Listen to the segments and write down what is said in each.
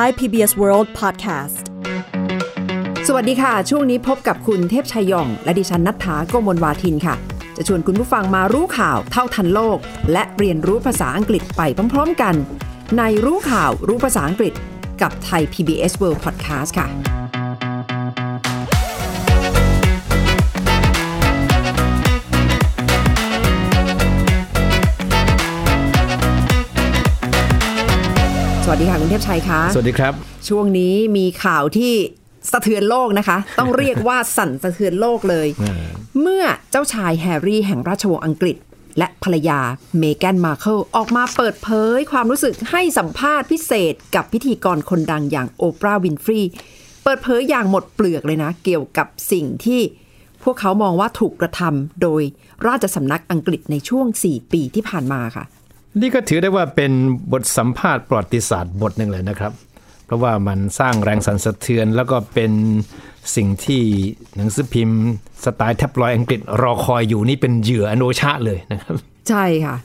Thai PBS World Podcast สวัสดีค่ะ ช่วงนี้พบกับคุณเทพชัยยองและดิฉันนัฐถาโกมลวาทินค่ะ จะชวนคุณผู้ฟังมารู้ข่าวเท่าทันโลก และเรียนรู้ภาษาอังกฤษไปพร้อมๆกัน ในรู้ข่าวรู้ภาษาอังกฤษกับไทย PBS World Podcast ค่ะ สวัสดีค่ะคุณเทพชัยคะสวัสดีครับ ช่วงนี้มีข่าวที่สะเทือนโลกนะคะ ต้องเรียกว่าสั่นสะเทือนโลกเลย เมื่อเจ้าชายแฮร์รี่แห่งราชวงศ์อังกฤษ และภรรยาเมแกนมาร์เคิลออกมาเปิดเผยความรู้สึกให้สัมภาษณ์พิเศษกับพิธีกรคนดังอย่างโอปราห์วินฟรีเปิดเผยอย่างหมดเปลือกเลยนะ เกี่ยวกับสิ่งที่พวกเขามองว่าถูกกระทำโดยราชสำนักอังกฤษในช่วง 4 ปีที่ผ่านมาค่ะ นี่ก็ถือได้ว่าเป็นบทสัมภาษณ์ประวัติศาสตร์บทหนึ่งเลยนะครับ เพราะว่ามันสร้างแรงสั่นสะเทือน แล้วก็เป็นสิ่งที่หนังสือพิมพ์ สไตล์แท็บลอยด์อังกฤษรอคอยอยู่นี่เป็นเหยื่ออันโอชาเลยนะครับ ใช่ค่ะ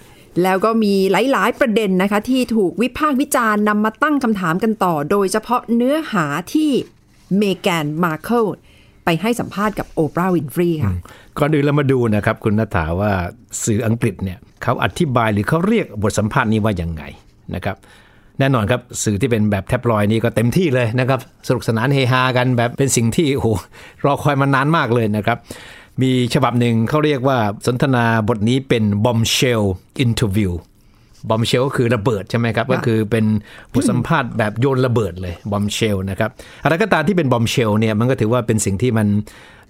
แล้วก็มีหลาย ๆ ประเด็นนะคะ ที่ถูกวิพากษ์วิจารณ์นำมาตั้งคำถามกันต่อ โดยเฉพาะเนื้อหาที่เมแกนมาร์เคิลไปให้สัมภาษณ์กับโอปราห์วินฟรีค่ะก่อนอื่นเรามาดูนะครับ คุณนัฐาว่าสื่ออังกฤษเนี่ย เขาอธิบายหรือเขาเรียกบทสัมภาษณ์นี้ว่าอย่างไงนะครับแน่นอนครับสื่อที่เป็นแบบแท็บลอยด์นี่ก็เต็มที่เลยนะครับสนุกสนานเฮฮากันแบบเป็นสิ่งที่โอ้โหรอคอยมานานมากเลยนะครับ มีฉบับหนึ่งเขาเรียกว่าสนทนาบทนี้เป็น bombshell interview บอมเชลก็คือระเบิดใช่ไหมครับ ก็คือเป็นบทสัมภาษณ์แบบโยนระเบิดเลยบอมเชลนะครับอะไรก็ตามที่เป็นบอมเชลเนี่ยมันก็ถือว่าเป็นสิ่งที่มัน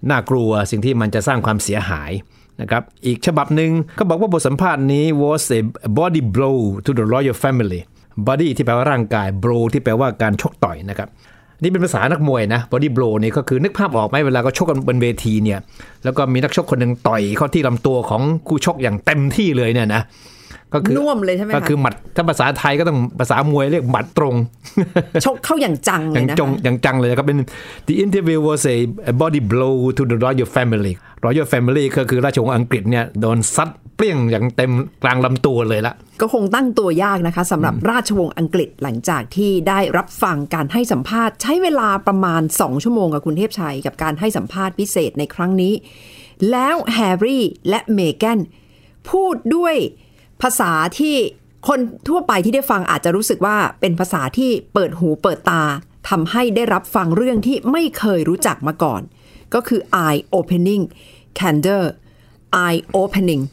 น่ากลัวสิ่งที่มันจะสร้างความเสียหาย นะครับอีกฉบับหนึ่งก็บอกว่าบทสัมภาษณ์นี้ was a body blow to the royal family body ที่แปลว่าร่างกาย blow ที่แปลว่าการชกต่อยนะครับนี่เป็นภาษานักมวยนะ body blow นี่ก็คือนึกภาพออกไหมเวลาก็ชกกันบนเวทีเนี่ยแล้วก็มีนักชกคนหนึ่งต่อยเข้าที่ลำตัวของคู่ชกอย่างเต็มที่เลยเนี่ยนะก็คือน่วมเลยใช่ไหมคะก็คือหมัดถ้าภาษาไทยก็ต้องภาษามวยเรียกหมัดตรง ชกเข้าอย่างจังเลอยย่างนะจงคะอย่างจังเลยนะครับเป็น the interview was a, a body blow to the royal family royal family ก็คือราชวงศ์อังกฤษเนี่ยโดนซัดเปรี้ยงอย่างเต็มกลางลำตัวเลยละก็คงตั้งตัวยากนะคะสำหรับราชวงศ์อังกฤษหลังจากที่ได้รับฟังการให้สัมภาษณ์ ใช้เวลาประมาณ 2 ชั่วโมงกับคุณเทพชัย กับการให้สัมภาษณ์พิเศษในครั้งนี้ แล้วแฮร์รี่และเมแกนพูดด้วยภาษาที่คนทั่วไปที่ได้ฟังอาจจะรู้สึกว่าเป็นภาษาที่เปิดหูเปิดตาทำให้ได้รับฟังเรื่องที่ไม่เคยรู้จักมาก่อน ก็คือ eye opening candor eye opening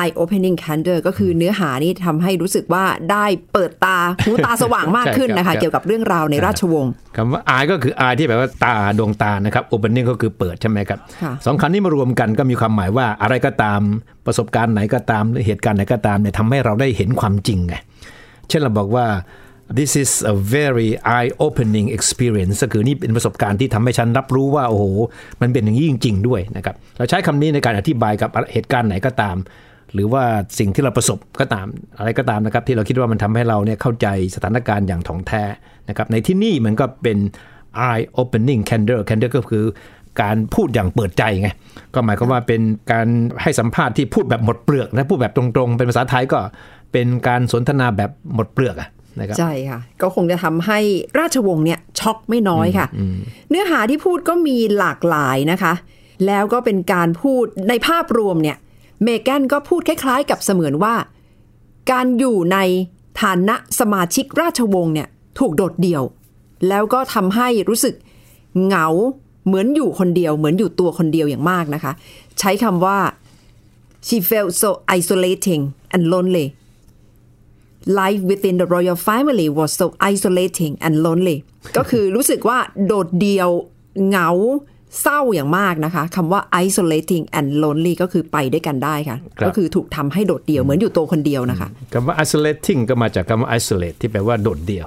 eye opening candor ก็คือเนื้อหานี้ทำให้รู้สึกว่าได้เปิดตาหูตาสว่างมากขึ้นนะคะใช่ครับเกี่ยวกับเรื่องราวในราชวงศ์คำว่า eye ก็คือ eye ที่แปลว่าตาดวงตานะครับ opening ก็คือเปิดใช่ไหมครับค่ะสองคำนี้มารวมกันก็มีความหมายว่าอะไรก็ตามประสบการณ์ไหนก็ตามหรือเหตุการณ์ไหนก็ตามเนี่ยทำให้เราได้เห็นความจริงไงเช่นเราบอกว่า this is a very eye opening experience ก็คือนี่เป็นประสบการณ์ที่ทำให้ฉันรับรู้ว่า โอ้โห มันเป็นอย่างนี้จริง ๆ ด้วยนะครับ เราใช้คำนี้ในการอธิบายกับเหตุการณ์ไหนก็ตาม หรือว่าสิ่งที่เราประสบก็ตาม อะไรก็ตามนะครับ ที่เราคิดว่ามันทำให้เราเนี่ยเข้าใจสถานการณ์อย่างถ่องแท้นะครับ ในที่นี่มันก็เป็น eye opening candor candor ก็คือการพูดอย่างเปิดใจไง ก็หมายความว่าเป็นการให้สัมภาษณ์ที่พูดแบบหมดเปลือกนะพูดแบบตรงๆ เป็นภาษาไทยก็เป็นการสนทนาแบบหมดเปลือกอะ นะครับใช่ค่ะ ก็คงจะทำให้ราชวงศ์เนี่ยช็อกไม่น้อยค่ะ เนื้อหาที่พูดก็มีหลากหลายนะคะ แล้วก็เป็นการพูดในภาพรวมเนี่ยเมแกนก็พูดคล้ายๆ กับเสมือนว่า การอยู่ในฐานะสมาชิกราชวงศ์เนี่ยถูกโดดเดี่ยว แล้วก็ทำให้รู้สึกเหงาเหมือนอยู่คนเดียว เหมือนอยู่ตัวคนเดียวอย่างมากนะคะ ใช้คำว่า she felt so isolating and lonely life within the royal family was so isolating and lonely ก็คือรู้สึกว่าโดดเดี่ยวเหงาเศร้าอย่างมากนะคะคำว่า isolating and lonely ก็คือไปด้วยกันได้ค่ะครับก็คือถูกทำให้โดดเดี่ยวเหมือนอยู่ตัวคนเดียวนะคะคำว่า isolating ก็มาจากคำว่า isolate ที่แปลว่าโดดเดี่ยว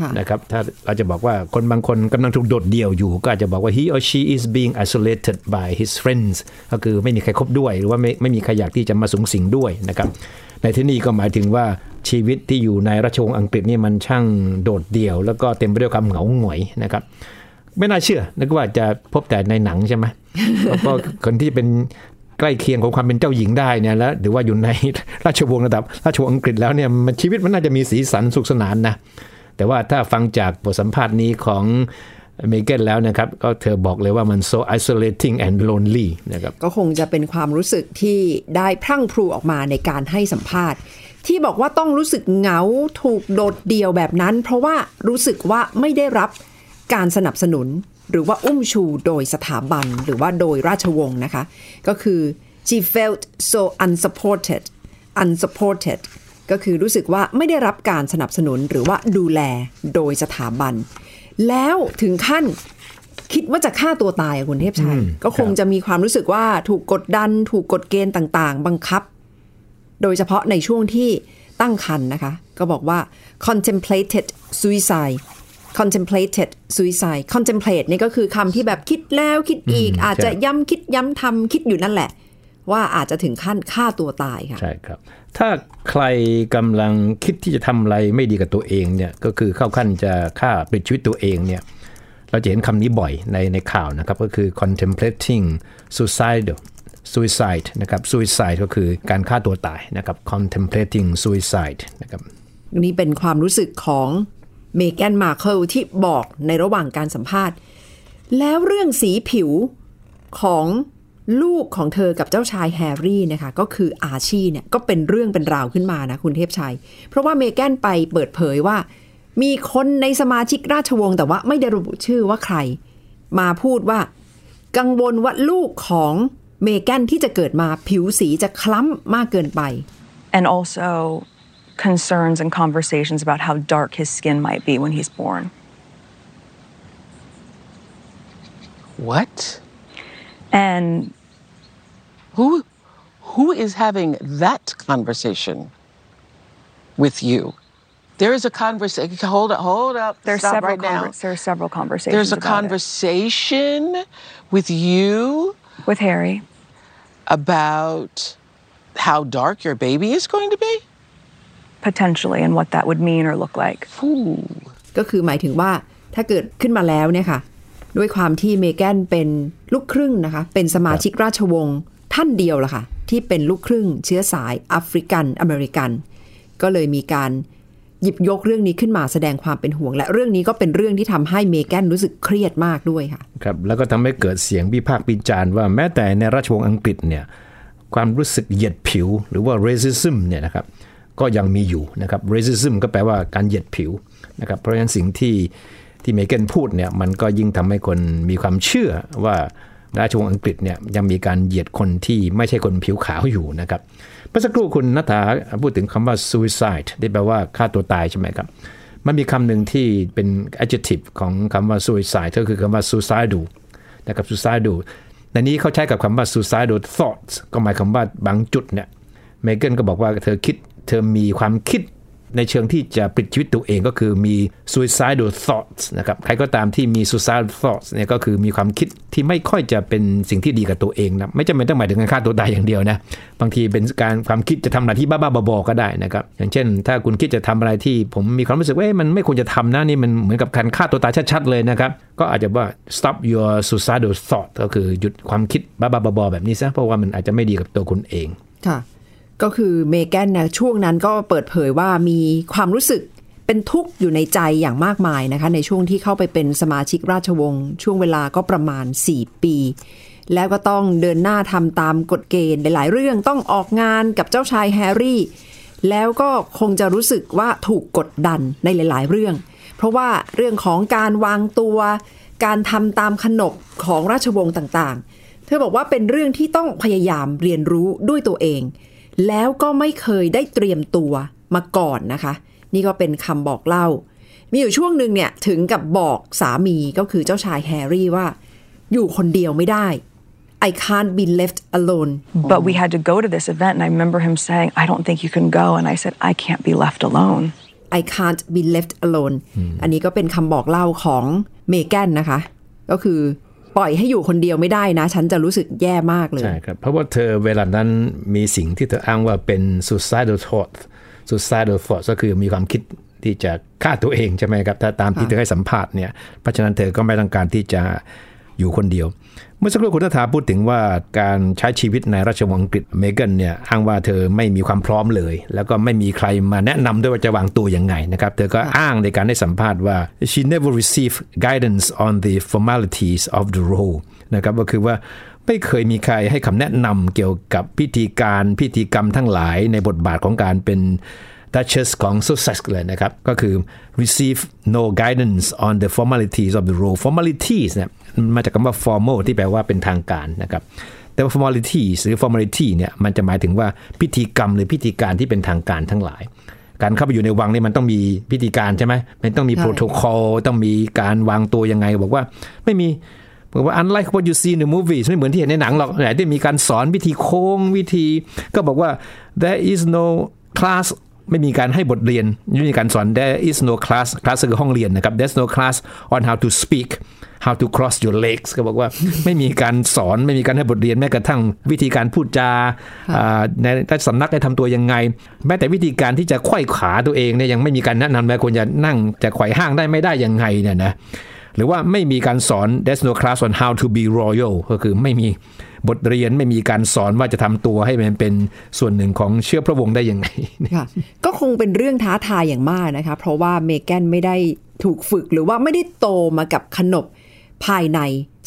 ค่ะนะครับถ้าเราจะบอกว่าคนบางคนกำลังถูกโดดเดี่ยวอยู่ ก็อาจจะบอกว่า he or she is being isolated by his friends ก็คือไม่มีใครคบด้วย หรือว่าไม่ไม่มีใครอยากที่จะมาสูงสิงด้วยนะครับในที่นี้ก็หมายถึงว่า ชีวิตที่อยู่ในราชวงศ์อังกฤษนี่มันช่างโดดเดี่ยว แล้วก็เต็มไปด้วยความเหงาหงอยนะครับ ไม่น่าเชื่อนึกว่าจะพบแต่ในหนังใช่ไหมแล้วก็คนที่เป็นใกล้เคียงของความเป็นเจ้าหญิงได้เนี่ยแล้วหรือว่าอยู่ในราชวงศ์ระดับ ราชวงศ์อังกฤษแล้วเนี่ยมันชีวิตมันน่าจะมีสีสันสุขสนานนะแต่ว่าถ้าฟังจากบทสัมภาษณ์นี้ของเมเกนแล้วนะครับ ก็เธอบอกเลยว่ามัน so isolating and lonely นะครับก็คงจะเป็นความรู้สึกที่ได้พรั่งพรูออกมาในการให้สัมภาษณ์ ที่บอกว่าต้องรู้สึกเหงาถูกโดดเดี่ยวแบบนั้น เพราะว่ารู้สึกว่าไม่ได้รับการสนับสนุน หรือว่าอุ้มชูโดยสถาบันหรือว่าโดยราชวงศ์นะคะ ก็คือ she felt so unsupported unsupported ก็คือรู้สึกว่าไม่ได้รับการสนับสนุนหรือว่าดูแลโดยสถาบัน แล้วถึงขั้นคิดว่าจะฆ่าตัวตายอะคุณเทพชัย ก็คงจะมีความรู้สึกว่าถูกกดดัน ถูกกฎเกณฑ์ต่าง ๆ บังคับ โดยเฉพาะในช่วงที่ตั้งครรภ์นะคะ ก็บอกว่า contemplated suicide contemplated suicide contemplate นี่ก็คือคำที่แบบคิดแล้วคิดอีก อาจจะย้ำคิดย้ำทำคิดอยู่นั่นแหละ ว่าอาจจะถึงขั้นฆ่าตัวตายค่ะใช่ครับ ถ้าใครกำลังคิดที่จะทำอะไรไม่ดีกับตัวเองเนี่ยก็คือเข้าขั้นจะฆ่าปลิดชีวิตตัวเองเนี่ยเราจะเห็นคำนี้บ่อยในในข่าวนะครับ ก็คือ contemplating suicide suicide นะครับ suicide ก็คือการฆ่าตัวตายนะครับ contemplating suicide นะครับนี่เป็นความรู้สึกของเมแกนมาเคิลที่บอกในระหว่างการสัมภาษณ์ แล้วเรื่องสีผิวของลูกของเธอกับเจ้าชายแฮร์รี่นะคะก็คืออาชีเนี่ยก็เป็นเรื่องเป็นราวขึ้นมานะคุณเทพชัย เพราะว่าเมแกนไปเปิดเผยว่า มีคนในสมาชิกราชวงศ์แต่ว่าไม่ได้ระบุชื่อว่าใคร มาพูดว่า กังวลว่าลูกของ เมแกนที่จะเกิดมาผิวสีจะคล้ำมากเกินไป and also concerns and conversations about how dark his skin might be when he's born. What? And Who who is having that conversation with you? There is a conversation. Hold up, hold up. there's Stop several right now. conver- there are several conversations There's a about it. conversation with you with Harry. about how dark your baby is going to be. potentially and what that would mean or look like. Ooh. ก็คือหมายถึงว่าถ้าเกิดขึ้นมาแล้วเนี่ยค่ะ ด้วยความที่เมแกนเป็นลูกครึ่งนะคะ เป็นสมาชิกราชวงศ์ท่านเดียวละค่ะ ที่เป็นลูกครึ่งเชื้อสายแอฟริกันอเมริกัน ก็เลยมีการ หยิบยกเรื่องนี้ขึ้นมาแสดงความเป็นห่วง และเรื่องนี้ก็เป็นเรื่องที่ทำให้เมแกนรู้สึกเครียดมากด้วยค่ะครับแล้วก็ทำให้เกิดเสียงวิพากษ์วิจารณ์ว่าแม้แต่ในราชวงศ์อังกฤษเนี่ยความรู้สึกเหยียดผิวหรือว่า racism เนี่ยนะครับก็ยังมีอยู่นะครับ racism ก็แปลว่าการเหยียดผิวนะครับเพราะฉะนั้นสิ่งที่ที่เมเกนพูดเนี่ยมันก็ยิ่งทำให้คนมีความเชื่อว่าราชวงศ์อังกฤษเนี่ยยังมีการเหยียดคนที่ไม่ใช่คนผิวขาวอยู่นะครับ เมื่อสักครู่คุณนัฐาพูดถึงคำว่า suicide ที่แปลว่าฆ่าตัวตายใช่ไหมครับ มันมีคำหนึ่งที่เป็น adjective ของคำว่า suicide ก็คือคำว่า suicidal นะครับ suicidal ในนี้เขาใช้กับคำว่า suicidal thoughts ก็หมายความว่าบางจุดเนี่ยเมเกนก็บอกว่าเธอคิดเธอมีความคิด ในเชิงที่จะปิดชีวิตตัวเองก็คือมี suicidal thoughts นะครับใครก็ตามที่มี suicidal thoughts เนี่ยก็คือมีความคิดที่ไม่ค่อยจะเป็นสิ่งที่ดีกับตัวเองนะไม่จำเป็นต้องหมายถึงการฆ่าตัวตายอย่างเดียวนะบางทีเป็นการความคิดจะทำอะไรที่บ้าๆบอๆก็ได้นะครับอย่างเช่น ถ้าคุณคิดจะทำอะไรที่ผมมีความรู้สึกว่ามันไม่ควรจะทำนะนี่มันเหมือนกับการฆ่าตัวตายชัดๆเลยนะครับก็อาจจะว่า stop your suicidal thought ก็คือหยุดความคิดบ้าๆบอๆแบบนี้ซะเพราะว่ามันอาจจะไม่ดีกับตัวคุณเองค่ะ ก็คือเมแกนนะช่วงนั้นก็เปิดเผยว่ามีความรู้สึกเป็นทุกข์อยู่ในใจอย่างมากมายนะคะ ในช่วงที่เข้าไปเป็นสมาชิกราชวงศ์ช่วงเวลาก็ประมาณ 4 ปี แล้วก็ต้องเดินหน้าทำตามกฎเกณฑ์หลายๆ เรื่องต้องออกงานกับเจ้าชายแฮร์รี่ แล้วก็คงจะรู้สึกว่าถูกกดดันในหลาย ๆ เรื่อง เพราะว่าเรื่องของการวางตัว การทำตามขนบของราชวงศ์ต่างๆ เธอบอกว่าเป็นเรื่องที่ต้องพยายามเรียนรู้ด้วยตัวเอง แล้วก็ไม่เคยได้เตรียมตัวมาก่อนนะคะ นี่ก็เป็นคำบอกเล่า มีอยู่ช่วงหนึ่งเนี่ยถึงกับบอกสามีก็คือเจ้าชายแฮร์รี่ว่า อยู่คนเดียวไม่ได้ I can't be left alone But we had to go to this event, and I remember him saying, I don't think you can go. And I said, I can't be left alone. I can't be left alone อันนี้ก็เป็นคำบอกเล่าของเมแกนนะคะ ก็คือ ปล่อยให้อยู่คนเดียวไม่ได้นะ ฉันจะรู้สึกแย่มากเลย ใช่ครับ เพราะว่าเธอเวลานั้นมีสิ่งที่เธออ้างว่าเป็น suicidal thought suicidal thought ก็คือมีความคิดที่จะฆ่าตัวเองใช่ไหมครับ ถ้าตามที่เธอให้สัมภาษณ์เนี่ย เพราะฉะนั้นเธอก็ไม่ต้องการที่จะ อยู่คนเดียว เมื่อสักครู่คุณนัฐาพูดถึงว่าการใช้ชีวิตในราชวงศ์อังกฤษเมแกนเนี่ยอ้างว่าเธอไม่มีความพร้อมเลย แล้วก็ไม่มีใครมาแนะนำด้วยว่าจะวางตัวยังไงนะครับ เธอก็อ้างในการให้สัมภาษณ์ว่า she never received guidance on the formalities of the role นะครับก็คือว่าไม่เคยมีใครให้คำแนะนำเกี่ยวกับพิธีการพิธีกรรมทั้งหลายในบทบาทของการเป็น Duchess ของ Sussex เลยนะครับ ก็คือ receive no guidance on the formalities of the role formalities เนี่ยมันมาจากคำว่า formal ที่แปลว่าเป็นทางการนะครับแต่ว่า formalities หรือ formality เนี่ยมันจะหมายถึงว่าพิธีกรรมหรือพิธีการที่เป็นทางการทั้งหลาย การเข้าไปอยู่ในวังนี่มันต้องมีพิธีการใช่ไหมมันต้องมีใช่โปรโตคอลต้องมีการวางตัวยังไง บอกว่าไม่มีบอกว่า unlike what you see in the movies ไม่เหมือนที่เห็นในหนังหรอกไหนที่มีการสอนวิธีโค้งวิธี ก็บอกว่า there is no class ไม่มีการให้บทเรียนไม่มีการสอน there is no class class คือห้องเรียนนะครับ there's no class on how to speak how to cross your legs ก็บอกว่าไม่มีการสอนไม่มีการให้บทเรียนแม้กระทั่งวิธีการพูดจาอ่าในในสำนักได้ทำตัวยังไง แม้แต่วิธีการที่จะไขว้ขาตัวเองเนี่ยยังไม่มีการแนะนำว่าควรจะนั่งจะไขว่ห้างได้ไม่ได้ยังไงเนี่ยนะหรือว่าไม่มีการสอน there's no class on how to be royal ก็คือไม่มี บทเรียนไม่มีการสอนว่าจะทำตัวให้มันเป็นส่วนหนึ่งของเชื้อพระวงศ์ได้ยังไงค่ะก็คงเป็นเรื่องท้าทายอย่างมากนะคะ เพราะว่าเมแกนไม่ได้ถูกฝึกหรือว่าไม่ได้โตมากับขนบภายใน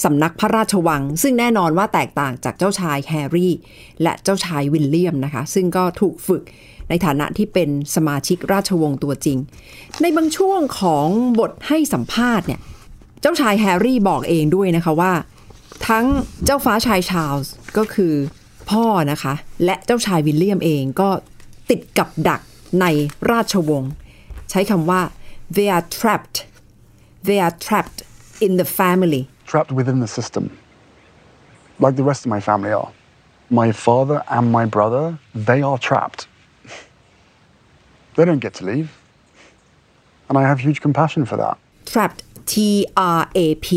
สำนักพระราชวัง ซึ่งแน่นอนว่าแตกต่างจากเจ้าชายแฮร์รี่ และเจ้าชายวิลเลียมนะคะ ซึ่งก็ถูกฝึกในฐานะที่เป็นสมาชิกราชวงศ์ตัวจริง ในบางช่วงของบทให้สัมภาษณ์เนี่ย เจ้าชายแฮร์รี่บอกเองด้วยนะคะว่า ทั้งเจ้าฟ้าชายชาร์ลส์ก็คือพ่อนะคะ และเจ้าชายวิลเลียมเองก็ติดกับดักในราชวงศ์ใช้คำว่า they are trapped they are trapped in the family trapped within the system, like the rest of my family are. My father and my brother, they are trapped. They don't get to leave. And I have huge compassion for that. trapped T R A P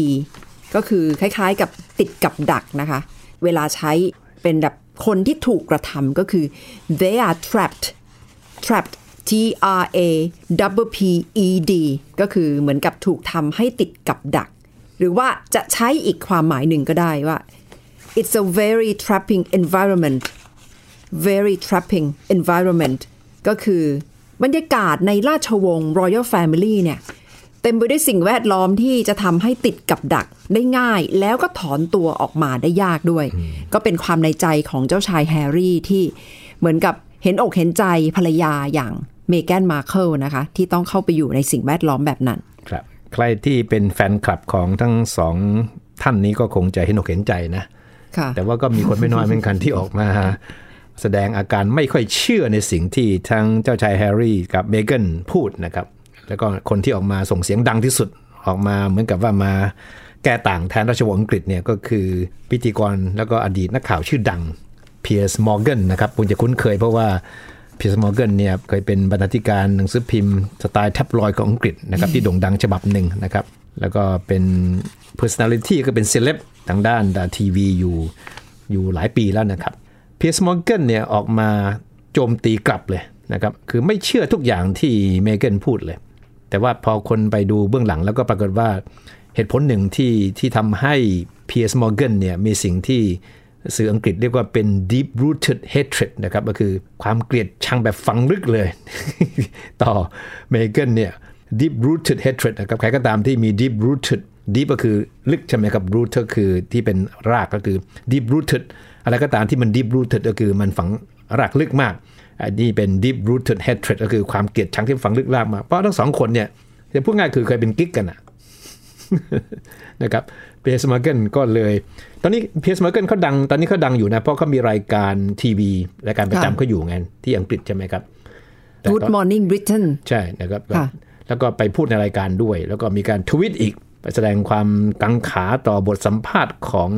ก็คือคล้ายๆกับติดกับดักนะคะ เวลาใช้เป็นแบบคนที่ถูกกระทำก็คือ they are trapped trapped T R A W P E D ก็คือเหมือนกับถูกทำให้ติดกับดัก หรือว่าจะใช้อีกความหมายหนึ่งก็ได้ว่า it's a very trapping environment very trapping environment ก็คือบรรยากาศในราชวงศ์ Royal Family เนี่ย เต็มไปด้วยสิ่งแวดล้อมที่จะทำให้ติดกับดักได้ง่าย แล้วก็ถอนตัวออกมาได้ยากด้วย ก็เป็นความในใจของเจ้าชายแฮร์รี่ที่เหมือนกับเห็นอกเห็นใจภรรยาอย่างเมแกนมาร์เคิลนะคะ ที่ต้องเข้าไปอยู่ในสิ่งแวดล้อมแบบนั้น ครับ ใครที่เป็นแฟนคลับของทั้งสองท่านนี้ก็คงจะเห็นอกเห็นใจนะค่ะแต่ว่าก็มีคนไม่น้อยเหมือนกันที่ออกมา แสดงอาการไม่ค่อยเชื่อในสิ่งที่ทั้งเจ้าชายแฮร์รี่กับเมแกนพูดนะครับ แล้วก็คนที่ออกมาส่งเสียงดังที่สุดออกมาเหมือนกับว่ามาแก้ต่างแทนราชวงศ์อังกฤษเนี่ยก็คือพิธีกรแล้วก็อดีตนักข่าวชื่อดังเพียร์สมอร์แกนนะครับคงจะคุ้นเคยเพราะว่าเพียร์สมอร์แกนเนี่ยเคยเป็นบรรณาธิการหนังสือพิมพ์สไตล์แท็บลอยด์ของอังกฤษนะครับที่โด่งดังฉบับหนึ่งนะครับแล้วก็เป็น personality ก็เป็นเซเลบทางด้านทีวีอยู่อยู่หลายปีแล้วนะครับเพียร์สมอร์แกนเนี่ยออกมาโจมตีกลับเลยนะครับคือไม่เชื่อทุกอย่างที่เมแกนพูดเลย แต่ว่าพอคนไปดูเบื้องหลังแล้วก็ปรากฏว่าเหตุผลหนึ่งที่ที่ทำให้เพียร์สมอร์แกนเนี่ยมีสิ่งที่สื่ออังกฤษเรียกว่าเป็น deep rooted hatred นะครับก็คือความเกลียดชังแบบฝังลึกเลย ต่อเมแกนเนี่ย deep rooted hatred นะครับใครก็ตามที่มี deep rooted deep ก็คือลึกใช่ไหมครับ root ก็คือที่เป็นรากก็คือ deep rooted อะไรก็ตามที่มัน deep rooted ก็คือมันฝังรากลึกมาก อันนี้เป็น deep rooted hatred ก็คือความเกลียดชังที่ฝังรากลึกมา เพราะทั้งสองคนเนี่ยจะพูดง่ายคือเคยเป็นกิ๊กกันอะนะครับเพียร์สมอร์เกนก็เลย ตอนนี้เพียร์สมอร์เกนเขาดัง ตอนนี้เขาดังอยู่นะ เพราะเขามีรายการทีวีรายการประจำเขาอยู่ไงค่ะที่อังกฤษใช่ไหมครับแต่ก็ Good Morning Britain ใช่นะครับค่ะแล้วก็ไปพูดในรายการด้วย แล้วก็มีการทวีตอีกไปแสดงความกังขาต่อบทสัมภาษณ์ของ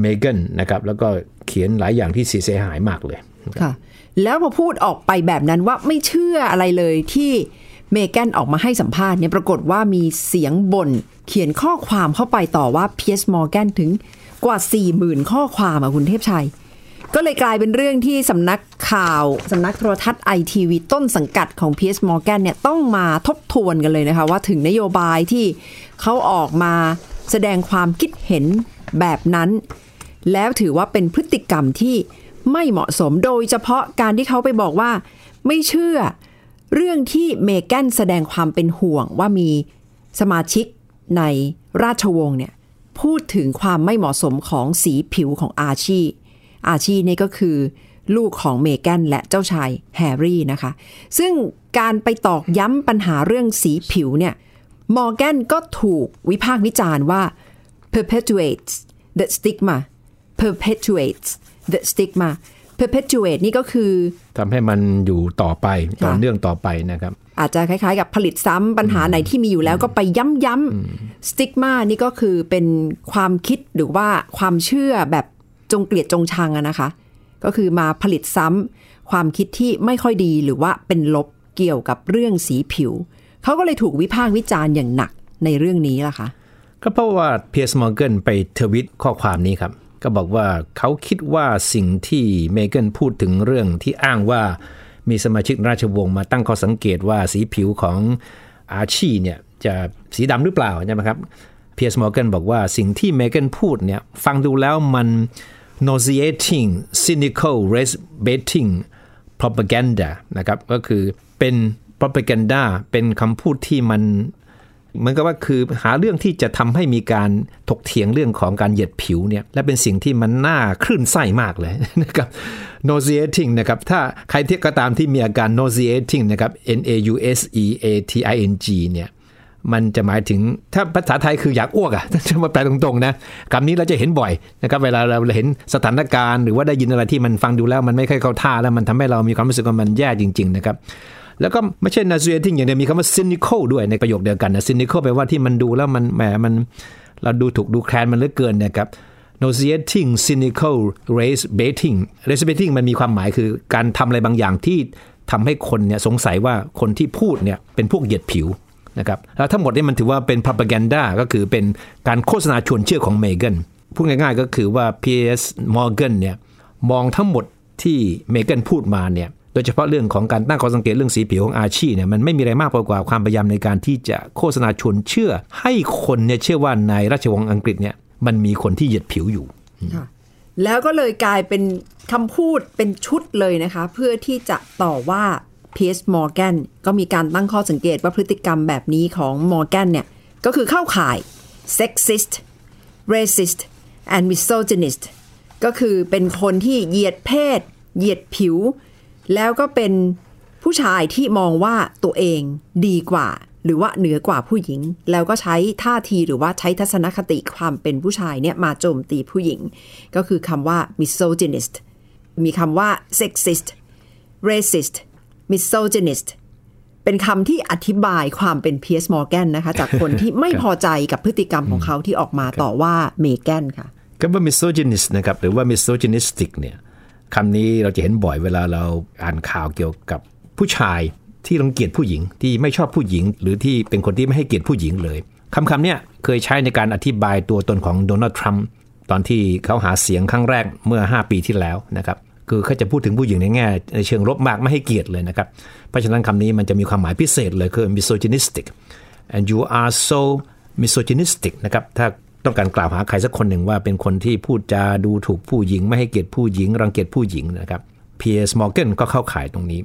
เมแกนนะครับ แล้วก็เขียนหลายอย่างที่เสียหายมากเลยค่ะ แล้วพอพูดออกไปแบบนั้นว่าไม่เชื่ออะไรเลยที่เมแกนออกมาให้สัมภาษณ์เนี่ยปรากฏว่ามีเสียงบ่นเขียนข้อความเข้าไปต่อว่าเพียสมอร์แกนถึงกว่า 40,000 ข้อความอะคุณเทพชัย ก็เลยกลายเป็นเรื่องที่สำนักข่าวสำนักโทรทัศน์ไอทีวีต้นสังกัดของ PS Morgan เนี่ยต้องมาทบทวนกันเลยนะคะ ว่าถึงนโยบายที่เขาออกมาแสดงความคิดเห็นแบบนั้น แล้วถือว่าเป็นพฤติกรรมที่ ไม่เหมาะสมโดยเฉพาะการที่เขาไปบอกว่า ไม่เชื่อเรื่องที่เมแกนแสดงความเป็นห่วงว่ามีสมาชิกในราชวงศ์เนี่ยพูดถึงความไม่เหมาะสมของสีผิวของอาชี อาชีนี่ก็คือ ลูกของเมแกนและเจ้าชายแฮร์รี่นะคะ ซึ่งการไปตอกย้ำปัญหาเรื่องสีผิวเนี่ยมอร์แกนก็ถูกวิพากษ์วิจารณ์ว่า perpetuates the stigma perpetuates the stigma perpetuate นี่ก็คือทำให้มันอยู่ต่อไปค่ะต่อเนื่องต่อไปนะครับ อาจจะคล้ายๆ กับผลิตซ้ำปัญหาไหนที่มีอยู่แล้วก็ไปย้ำๆสติ๊กมานี่ก็คือเป็นความคิดหรือว่าความเชื่อแบบจงเกลียดจงชังอะนะคะ ก็คือมาผลิตซ้ำความคิดที่ไม่ค่อยดีหรือว่าเป็นลบเกี่ยวกับเรื่องสีผิว เขาก็เลยถูกวิพากษ์วิจารณ์อย่างหนักในเรื่องนี้ล่ะค่ะก็เพราะว่าเพียร์สมอร์เกนไปทวีตข้อความนี้ครับ ก็บอกว่าเขาคิดว่าสิ่งที่เมเกนพูดถึงเรื่องที่อ้างว่ามีสมาชิกราชวงศ์มาตั้งข้อสังเกตว่าสีผิวของอาร์ชีเนี่ยจะสีดำหรือเปล่าใช่ไหมครับเพียร์สมอร์เกนบอกว่าสิ่งที่เมเกนพูดเนี่ยฟังดูแล้วมัน nauseating cynical race baiting propaganda นะครับก็คือเป็น propaganda เป็นคำพูดที่มัน เหมือนกับว่าคือหาเรื่องที่จะทำให้มีการถกเถียงเรื่องของการเหยียดผิวเนี่ยและเป็นสิ่งที่มันน่าคลื่นไส้มากเลยนะครับ nauseating นะครับ ถ้าใครที่ก็ตามที่มีอาการ nauseating นะครับ n a u s e a t i n g เนี่ยมันจะหมายถึงถ้าภาษาไทยคืออยากอ้วกอะจะมาแปลตรงๆนะคำนี้เราจะเห็นบ่อยนะครับเวลาเราเห็นสถานการณ์ หรือว่าได้ยินอะไรที่มันฟังดูแล้วมันไม่ค่อยเข้าท่าแล้วมันทำให้เรามีความรู้สึกว่ามันแย่จริง ๆ นะครับ แล้วก็ไม่ใช่ nauseating อย่างเดียวมีคำว่า cynical ด้วยในประโยคเดียวกันนะ cynical แปลว่าที่มันดูแล้วมันแหมมันเราดูถูกดูแคลนมันเหลือเกินนะครับ nauseating cynical race baiting race baiting มันมีความหมายคือการทำอะไรบางอย่างที่ทำให้คนเนี่ยสงสัยว่าคนที่พูดเนี่ยเป็นพวกเหยียดผิวนะครับแล้วทั้งหมดนี่มันถือว่าเป็น propaganda ก็คือเป็นการโฆษณาชวนเชื่อของเมแกนพูดง่ายๆก็คือว่า P.S. Morgan เนี่ยมองทั้งหมดที่เมแกนพูดมาเนี่ย โดยเฉพาะเรื่องของการตั้งข้อสังเกตเรื่องสีผิวของอาชีเนี่ยมันไม่มีอะไรมากไปกว่าความพยายามในการที่จะโฆษณาชวนเชื่อ ให้คนเนี่ยเชื่อว่าในราชวงศ์อังกฤษเนี่ยมันมีคนที่เหยียดผิวอยู่ แล้วก็เลยกลายเป็นคำพูดเป็นชุดเลยนะคะ เพื่อที่จะต่อว่าเพียสมอร์แกนก็มีการตั้งข้อสังเกตว่าพฤติกรรมแบบนี้ของมอร์แกนเนี่ย ก็คือเข้าข่าย sexist racist and misogynist ก็คือเป็นคนที่เหยียดเพศ เหยียดผิว แล้วก็เป็นผู้ชายที่มองว่าตัวเองดีกว่า หรือว่าเหนือกว่าผู้หญิง แล้วก็ใช้ท่าทีหรือว่าใช้ทัศนคติความเป็นผู้ชายเนี่ยมาโจมตีผู้หญิง ก็คือคำว่า misogynist มีคำว่า sexist racist misogynist เป็นคำที่อธิบายความเป็นเพียสมอร์แกนนะคะ จากคนที่ไม่พอใจกับพฤติกรรมของเขาที่ออกมาต่อว่าเมแกนค่ะคำว่า misogynist นะครับ หรือว่า misogynistic เนี่ย คำนี้เราจะเห็นบ่อยเวลาเราอ่านข่าวเกี่ยวกับผู้ชายที่รังเกียจผู้หญิงที่ไม่ชอบผู้หญิง หรือที่เป็นคนที่ไม่ให้เกียรติผู้หญิงเลยคำคำเนี้ยเคยใช้ในการอธิบายตัวตนของโดนัลด์ทรัมป์ตอนที่เขาหาเสียงครั้งแรกเมื่อ 5 ปีที่แล้วนะครับคือเขาจะพูดถึงผู้หญิงในแง่ในเชิงลบมากไม่ให้เกียรติเลยนะครับ เพราะฉะนั้นคำนี้มันจะมีความหมายพิเศษเลยคือ misogynistic and you are so misogynistic นะครับถ้า ต้องการกล่าวหาใครสักคนหนึ่งว่าเป็นคนที่พูดจาดูถูกผู้หญิง ไม่ให้เกียรติผู้หญิง รังเกียจผู้หญิงนะครับ P.S. Morgan ก็เข้าข่ายตรงนี้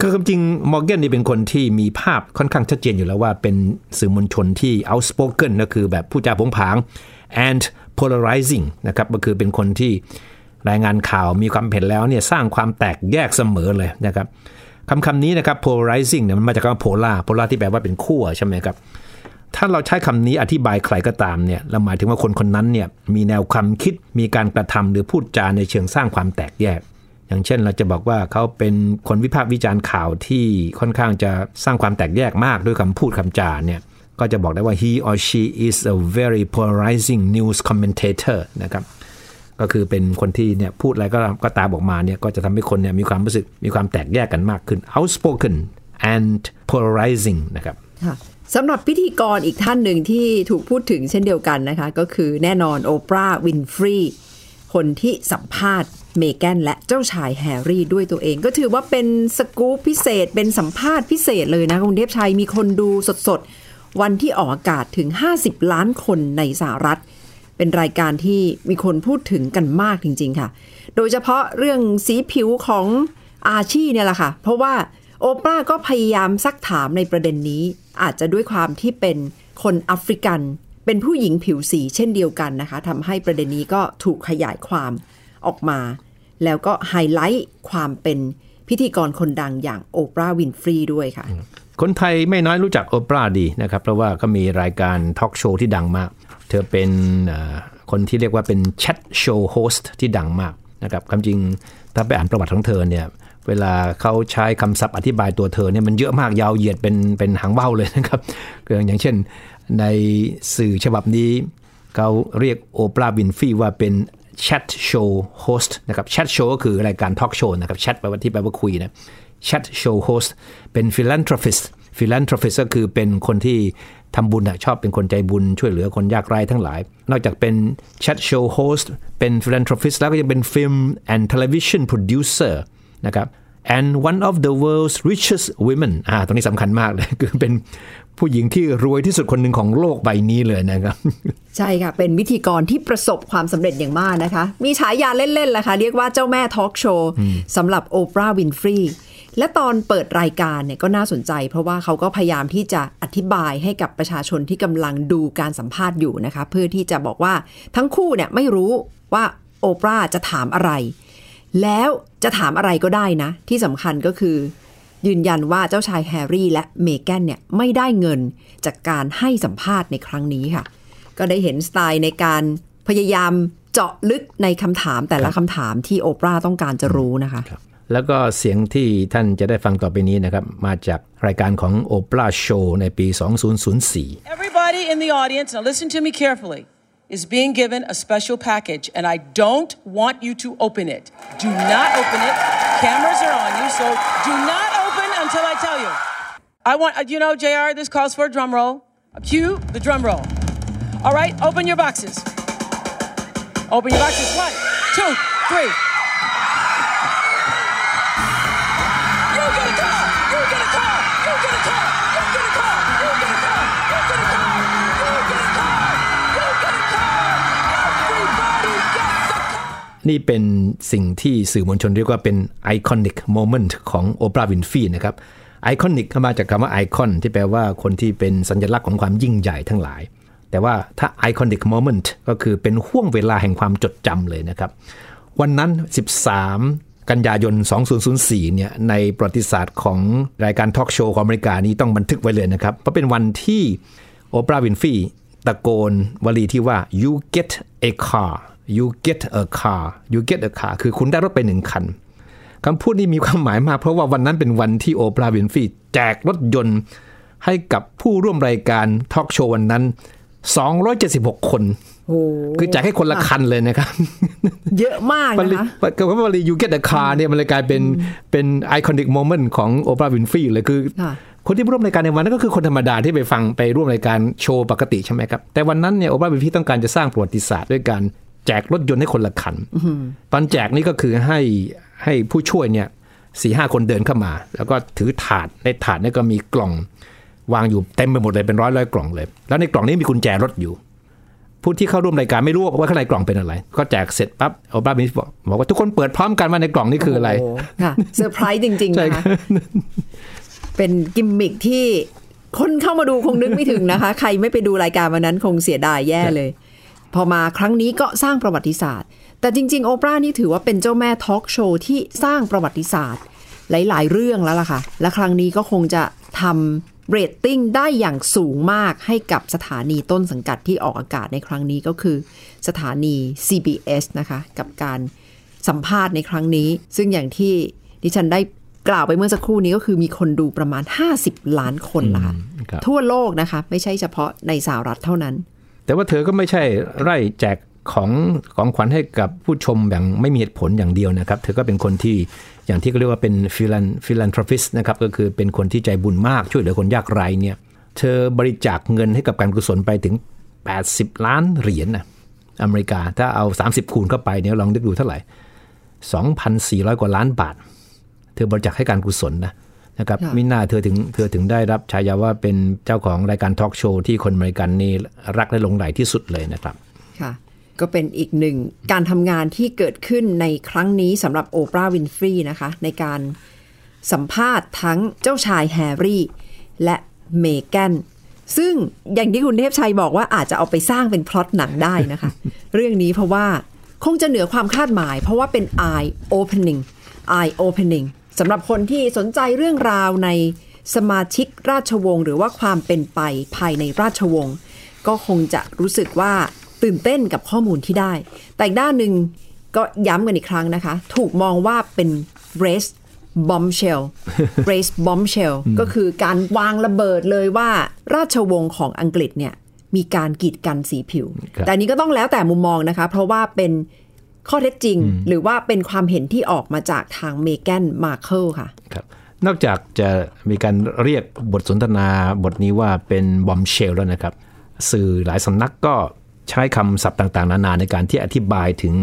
คือความจริง Morgan นี่เป็นคนที่มีภาพค่อนข้างชัดเจนอยู่แล้วว่าเป็นสื่อมวลชนที่ outspoken ก็คือแบบผู้จาผงผาง and polarizing นะครับก็คือเป็นคนที่รายงานข่าวมีความเห็นแล้วเนี่ยสร้างความแตกแยกเสมอเลยนะครับคำคำนี้นะครับ polarizing เนี่ยมันมาจากคำว่า polar polar ที่แปลว่าเป็นขั้วใช่ไหมครับ ถ้าเราใช้คำนี้อธิบายใครก็ตามเนี่ยเราหมายถึงว่าคนคนนั้นเนี่ยมีแนวความคิดมีการกระทำหรือพูดจาในเชิงสร้างความแตกแยก อย่างเช่นเราจะบอกว่าเขาเป็นคนวิพากษ์วิจารณ์ข่าวที่ค่อนข้างจะสร้างความแตกแยกมากด้วยคำพูดคำจาเนี่ยก็จะบอกได้ว่า he or she is a very polarizing news commentator นะครับก็คือเป็นคนที่เนี่ยพูดอะไรก็ก็ตามออกมาเนี่ยก็จะทำให้คนเนี่ยมีความรู้สึกมีความแตกแยกกันมากขึ้น outspoken and polarizing นะครับ ค่ะสำหรับพิธีกรอีกท่านหนึ่งที่ถูกพูดถึงเช่นเดียวกันนะคะ ก็คือแน่นอนโอปราห์วินฟรีคนที่สัมภาษณ์เมแกนและเจ้าชายแฮร์รี่ด้วยตัวเอง ก็ถือว่าเป็นสกู๊ปพิเศษ เป็นสัมภาษณ์พิเศษเลยนะคุณเทพชัยมีคนดูสดๆ วันที่ออกอากาศถึง 50 ล้านคนในสหรัฐ เป็นรายการที่มีคนพูดถึงกันมากจริง ๆ ค่ะ โดยเฉพาะเรื่องสีผิวของอาชีเนี่ยแหละค่ะ เพราะว่า โอปราห์ก็พยายามซักถามในประเด็นนี้ อาจจะด้วยความที่เป็นคนแอฟริกัน เป็นผู้หญิงผิวสีเช่นเดียวกันนะคะทำให้ประเด็นนี้ก็ถูกขยายความออกมา แล้วก็ไฮไลท์ความเป็นพิธีกรคนดังอย่างโอปราห์วินฟรีด้วยค่ะ คนไทยไม่น้อยรู้จักโอปราห์ดีนะครับ เพราะว่าก็มีรายการทอล์กโชว์ที่ดังมาก เธอเป็นคนที่เรียกว่าเป็น chat show host ที่ดังมากนะครับความจริงถ้าไปอ่านประวัติของเธอเนี่ย เวลาเขาใช้คำศัพท์อธิบายตัวเธอเนี่ยมันเยอะมากยาวเหยียดเป็นเป็นหางว่าวเลยนะครับอย่างเช่นในสื่อฉบับนี้เขาเรียกโอปราห์วินฟรีว่าเป็น chat show host นะครับ chat show ก็คือรายการทอล์กโชว์นะครับแชทแปลว่าที่แปลว่าคุยนะแชทโชว์โฮสต์เป็นฟิลันทร p ฟิสฟิลันทร p ฟิสก็คือเป็นคนที่ทำบุญอะชอบเป็นคนใจบุญช่วยเหลือคนยากไร้ทั้งหลาย นอกจากเป็น chat show host เป็น philanthropist แล้วก็ยังเป็น film and television producer นะครับ and one of the world's richest women อ่าตรงนี้สำคัญมากเลย คือเป็นผู้หญิงที่รวยที่สุดคนหนึ่งของโลกใบนี้เลยนะครับ ใช่ค่ะ เป็นวิธีกรที่ประสบความสำเร็จอย่างมากนะคะ มีฉายาเล่นๆแหละค่ะ เรียกว่าเจ้าแม่ทอล์กโชว์สำหรับโอปราห์วินฟรีและตอนเปิดรายการเนี่ยก็น่าสนใจ เพราะว่าเขาก็พยายามที่จะอธิบายให้กับประชาชนที่กำลังดูการสัมภาษณ์อยู่นะคะ เพื่อที่จะบอกว่าทั้งคู่เนี่ยไม่รู้ว่าโอปราห์จะถามอะไร แล้วจะถามอะไรก็ได้นะ ที่สำคัญก็คือ ยืนยันว่าเจ้าชายแฮร์รี่และเมแกนเนี่ยไม่ได้เงินจากการให้สัมภาษณ์ในครั้งนี้ค่ะ ก็ได้เห็นสไตล์ในการพยายามเจาะลึกในคำถามแต่ละคำถามที่โอปราห์ต้องการจะรู้นะคะแล้วก็เสียงที่ท่านจะได้ฟังต่อไปนี้นะครับ มาจากรายการของโอปราโชว์ในปี 2004 Everybody in the audience, now listen to me carefully, is being given a special package, and I don't want you to open it. Do not open it. Cameras are on you, so do not open until I tell you. I want, you know, JR, this calls for a drum roll. Cue the drum roll. All right, open your boxes. Open your boxes. One, two, three. นี่เป็นสิ่งที่สื่อมวลชนเรียกว่าเป็น iconic moment ของโอปราห์วินฟรีนะครับ iconic มาจากคำว่าไอคอนที่แปลว่าคนที่เป็นสัญลักษณ์ของความยิ่งใหญ่ทั้งหลาย แต่ว่าถ้า iconic moment ก็คือเป็นห้วงเวลาแห่งความจดจำเลยนะครับ วันนั้น 13 กันยายน 2004 เนี่ยในประวัติศาสตร์ของรายการทอล์กโชว์ของอเมริกานี้ต้องบันทึกไว้เลยนะครับ เพราะเป็นวันที่โอปราห์วินฟรีตะโกนวลีที่ว่า you get a car you get a car you get a car คือคุณได้รถไปหนึ่งคันคำพูดนี้มีความหมายมากเพราะว่าวันนั้นเป็นวันที่โอปราห์วินฟรีแจกรถยนต์ให้กับผู้ร่วมรายการทอล์กโชว์วันนั้น 276 คนโอ้คือแจกให้คนละคันเลยนะครับ เยอะมากนะคะกับว่าวลี you get the car เนี่ยมันเลยกลายเป็นเป็น iconic moment ของโอปราห์วินฟรีเลยคือค่ะคนที่ร่วมรายการในวันนั้นก็คือคนธรรมดาที่ไปฟังไปร่วมรายการโชว์ปกติใช่ไหมครับ แต่วันนั้นเนี่ยโอปราห์วินฟรีต้องการจะสร้างประวัติศาสตร์ด้วยการ แจกรถยนต์ให้คนละคันตอนแจกนี่ก็คือให้ให้ผู้ช่วยเนี่ยสี่ห้าคนเดินเข้ามา แล้วก็ถือถาดในถาดเนี่ยก็มีกล่องวางอยู่เต็มไปหมดเลยเป็นร้อยร้อยกล่องเลย แล้วในกล่องนี้มีกุญแจรถอยู่ ผู้ที่เข้าร่วมรายการไม่รู้ว่าข้างในกล่องเป็นอะไร ก็แจกเสร็จปั๊บโอปราห์วินฟรีบอกบอกว่าทุกคนเปิดพร้อมกันว่าในกล่องนี้คืออะไรโค่ะเซอร์ไพรส์จริงๆใช่นะครับค่ะเป็นกิมมิคที่คนเข้ามาดูคงนึกไม่ถึงนะคะ ใครไม่ไปดูรายการวันนั้นคงเสียดายแย่เลย พอมาครั้งนี้ก็สร้างประวัติศาสตร์ แต่จริง ๆ โอปราห์นี่ถือว่าเป็นเจ้าแม่ทอล์กโชว์ที่สร้างประวัติศาสตร์ หลาย ๆ เรื่องแล้วล่ะค่ะ และครั้งนี้ก็คงจะทำเรตติ้งได้อย่างสูงมากให้กับสถานีต้นสังกัดที่ออกอากาศในครั้งนี้ก็คือ สถานี CBS นะคะ กับการสัมภาษณ์ในครั้งนี้ ซึ่งอย่างที่ดิฉันได้กล่าวไปเมื่อสักครู่นี้ก็คือมีคนดูประมาณ 50 ล้านคนละค่ะครับทั่วโลกนะคะ ไม่ใช่เฉพาะในสหรัฐเท่านั้น แต่ว่าเธอก็ไม่ใช่ไล่แจกของของขวัญให้กับผู้ชมอย่างไม่มีเหตุผลอย่างเดียวนะครับ เธอก็เป็นคนที่อย่างที่เขาเรียกว่าเป็น philan philanthropist นะครับก็คือเป็นคนที่ใจบุญมากช่วยเหลือคนยากไร้เนี่ยเธอบริจาคเงินให้กับการกุศลไปถึง 80 ล้านเหรียญนะอเมริกาถ้าเอา 30 คูณเข้าไปเนี่ยลองนึกดูเท่าไหร่ 2,400 กว่าล้านบาท เธอบริจาคให้การกุศลนะ นะครับค่ะมิน่าเธอถึงเธอถึงได้รับฉายาว่าเป็นเจ้าของรายการทอล์กโชว์ที่คนอเมริกันนี่รักและหลงใหลที่สุดเลยนะครับค่ะก็เป็นอีกหนึ่งการทำงานที่เกิดขึ้นในครั้งนี้สำหรับโอปราห์วินฟรีนะคะ ในการสัมภาษณ์ทั้งเจ้าชายแฮร์รี่ และเมแกนซึ่งอย่างที่คุณเทพชัยบอกว่าอาจจะเอาไปสร้างเป็นพล็อตหนังได้นะคะ เรื่องนี้เพราะว่าคงจะเหนือความคาดหมาย เพราะว่าเป็น eye opening eye opening สำหรับคนที่สนใจเรื่องราวในสมาชิกราชวงศ์หรือว่าความเป็นไปภายในราชวงศ์ก็คงจะรู้สึกว่าตื่นเต้นกับข้อมูลที่ได้ แต่อีกด้านหนึ่งก็ย้ำกันอีกครั้งนะคะ ถูกมองว่าเป็น race bombshell race bombshell ก็คือการวางระเบิดเลยว่าราชวงศ์ของอังกฤษเนี่ยมีการกีดกันสีผิวครับแต่อันนี้ก็ต้องแล้วแต่มุมมองนะคะ เพราะว่าเป็น ข้อเท็จจริง หรือว่าเป็นความเห็นที่ออกมาจากทางเมแกนมาร์เคิลค่ะครับนอกจากจะมีการเรียกบทสนทนาบทนี้ว่าเป็นบอมเชลแล้วนะครับ สื่อหลายสำนักก็ใช้คำศัพท์ต่างๆ นานาในการที่อธิบายถึง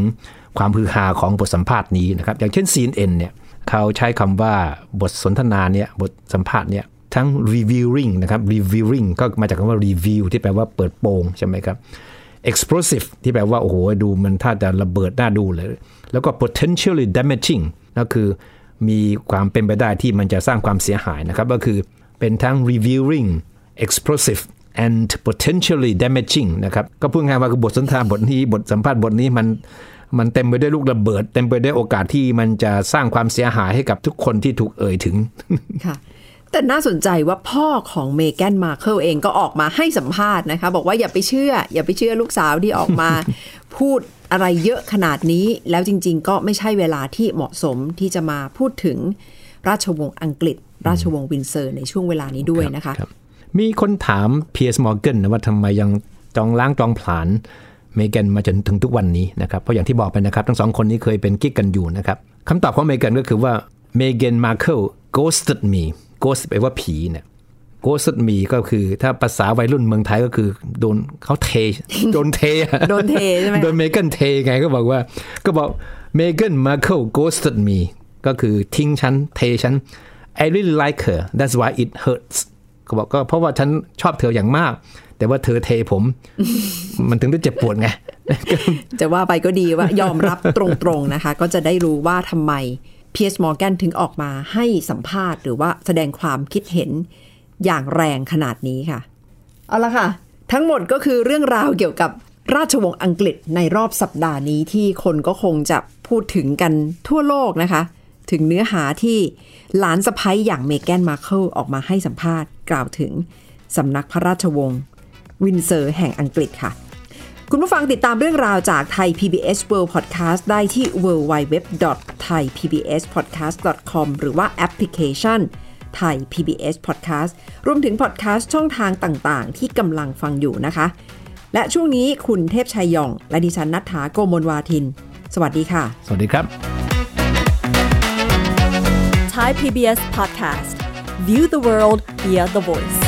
ความฮือฮาของบทสัมภาษณ์นี้นะครับ อย่างเช่น CNN เนี่ยเขาใช้คำว่าบทสนทนาเนี่ยบทสัมภาษณ์เนี่ยทั้ง reviewing นะครับ reviewing ก็มาจากคำว่า review ที่แปลว่าเปิดโปงใช่ไหมครับ explosive ที่แปลว่าโอ้โหดูมันถ้าจะระเบิดน่าดูเลย แล้วก็ potentially damaging ก็คือมีความเป็นไปได้ที่มันจะสร้างความเสียหายนะครับ ก็คือเป็นทั้ง reviewing explosive and potentially damaging นะครับ ก็พูดง่ายๆว่าคือบทสนทนาบทนี้บทสัมภาษณ์บทนี้มันมันเต็มไปด้วยลูกระเบิด เต็มไปด้วยโอกาสที่มันจะสร้างความเสียหายให้กับทุกคนที่ถูกเอ่ยถึงค่ะ แต่น่าสนใจว่าพ่อของเมแกนมาร์เคิลเองก็ออกมาให้สัมภาษณ์นะคะ บอกว่าอย่าไปเชื่อ อย่าไปเชื่อลูกสาวที่ออกมา พูดอะไรเยอะขนาดนี้ แล้วจริง ๆ ก็ไม่ใช่เวลาที่เหมาะสมที่จะมาพูดถึงราชวงศ์อังกฤษ ราชวงศ์วินเซอร์ในช่วงเวลานี้ด้วยนะคะรับมีคนถามเพียร์สมอร์เกนนะว่าทำไมยังจองล้างจองผลาญเมแกนมาจนถึงทุกวันนี้นะครับเพราะอย่างที่บอกไปนะครับ ทั้งสองคนนี้เคยเป็นกิ๊กกันอยู่นะครับคำตอบของเมแกนก็คือว่าเมแกนมาร์เคิล ghosted me ghost แปลว่าผีเนี่ย ghosted me ก็คือ ถ้าภาษาวัยรุ่นเมืองไทยก็คือ โดนเขาเท โดนเทอะโดนเทใช่ไหมโดนเมแกนเทไงก็บอกว่า ก็บอกเมแกนมาร์เคิล ghosted me ก็คือทิ้งฉันเทฉัน I really like her that's why it hurts เขาบอกก็เพราะว่าฉันชอบเธออย่างมาก แต่ว่าเธอเทผม มันถึงได้เจ็บปวดไง จะว่าไปก็ดีว่ายอมรับตรงๆนะคะ ก็จะได้รู้ว่าทำไม เพียร์สมอร์แกนถึงออกมาให้สัมภาษณ์หรือว่าแสดงความคิดเห็นอย่างแรงขนาดนี้ค่ะ เอาละค่ะ ทั้งหมดก็คือเรื่องราวเกี่ยวกับราชวงศ์อังกฤษในรอบสัปดาห์นี้ที่คนก็คงจะพูดถึงกันทั่วโลกนะคะ ถึงเนื้อหาที่หลานสะใภ้อย่างเมแกนมาร์เคิลออกมาให้สัมภาษณ์ กล่าวถึงสำนักพระราชวงศ์วินเซอร์แห่งอังกฤษค่ะ คุณผู้ฟังติดตามเรื่องราวจากไทย PBS World Podcast ได้ที่ www.thaipbspodcast.com หรือว่าแอปพลิเคชันไทย PBS Podcast รวมถึงพอดแคสต์ช่องทางต่างๆ ที่กำลังฟังอยู่นะคะ และช่วงนี้คุณเทพชัยหย่องและดิฉันณัฏฐาโกมลวาทิน สวัสดีค่ะ สวัสดีครับ Thai PBS podcast. View the world via the voice.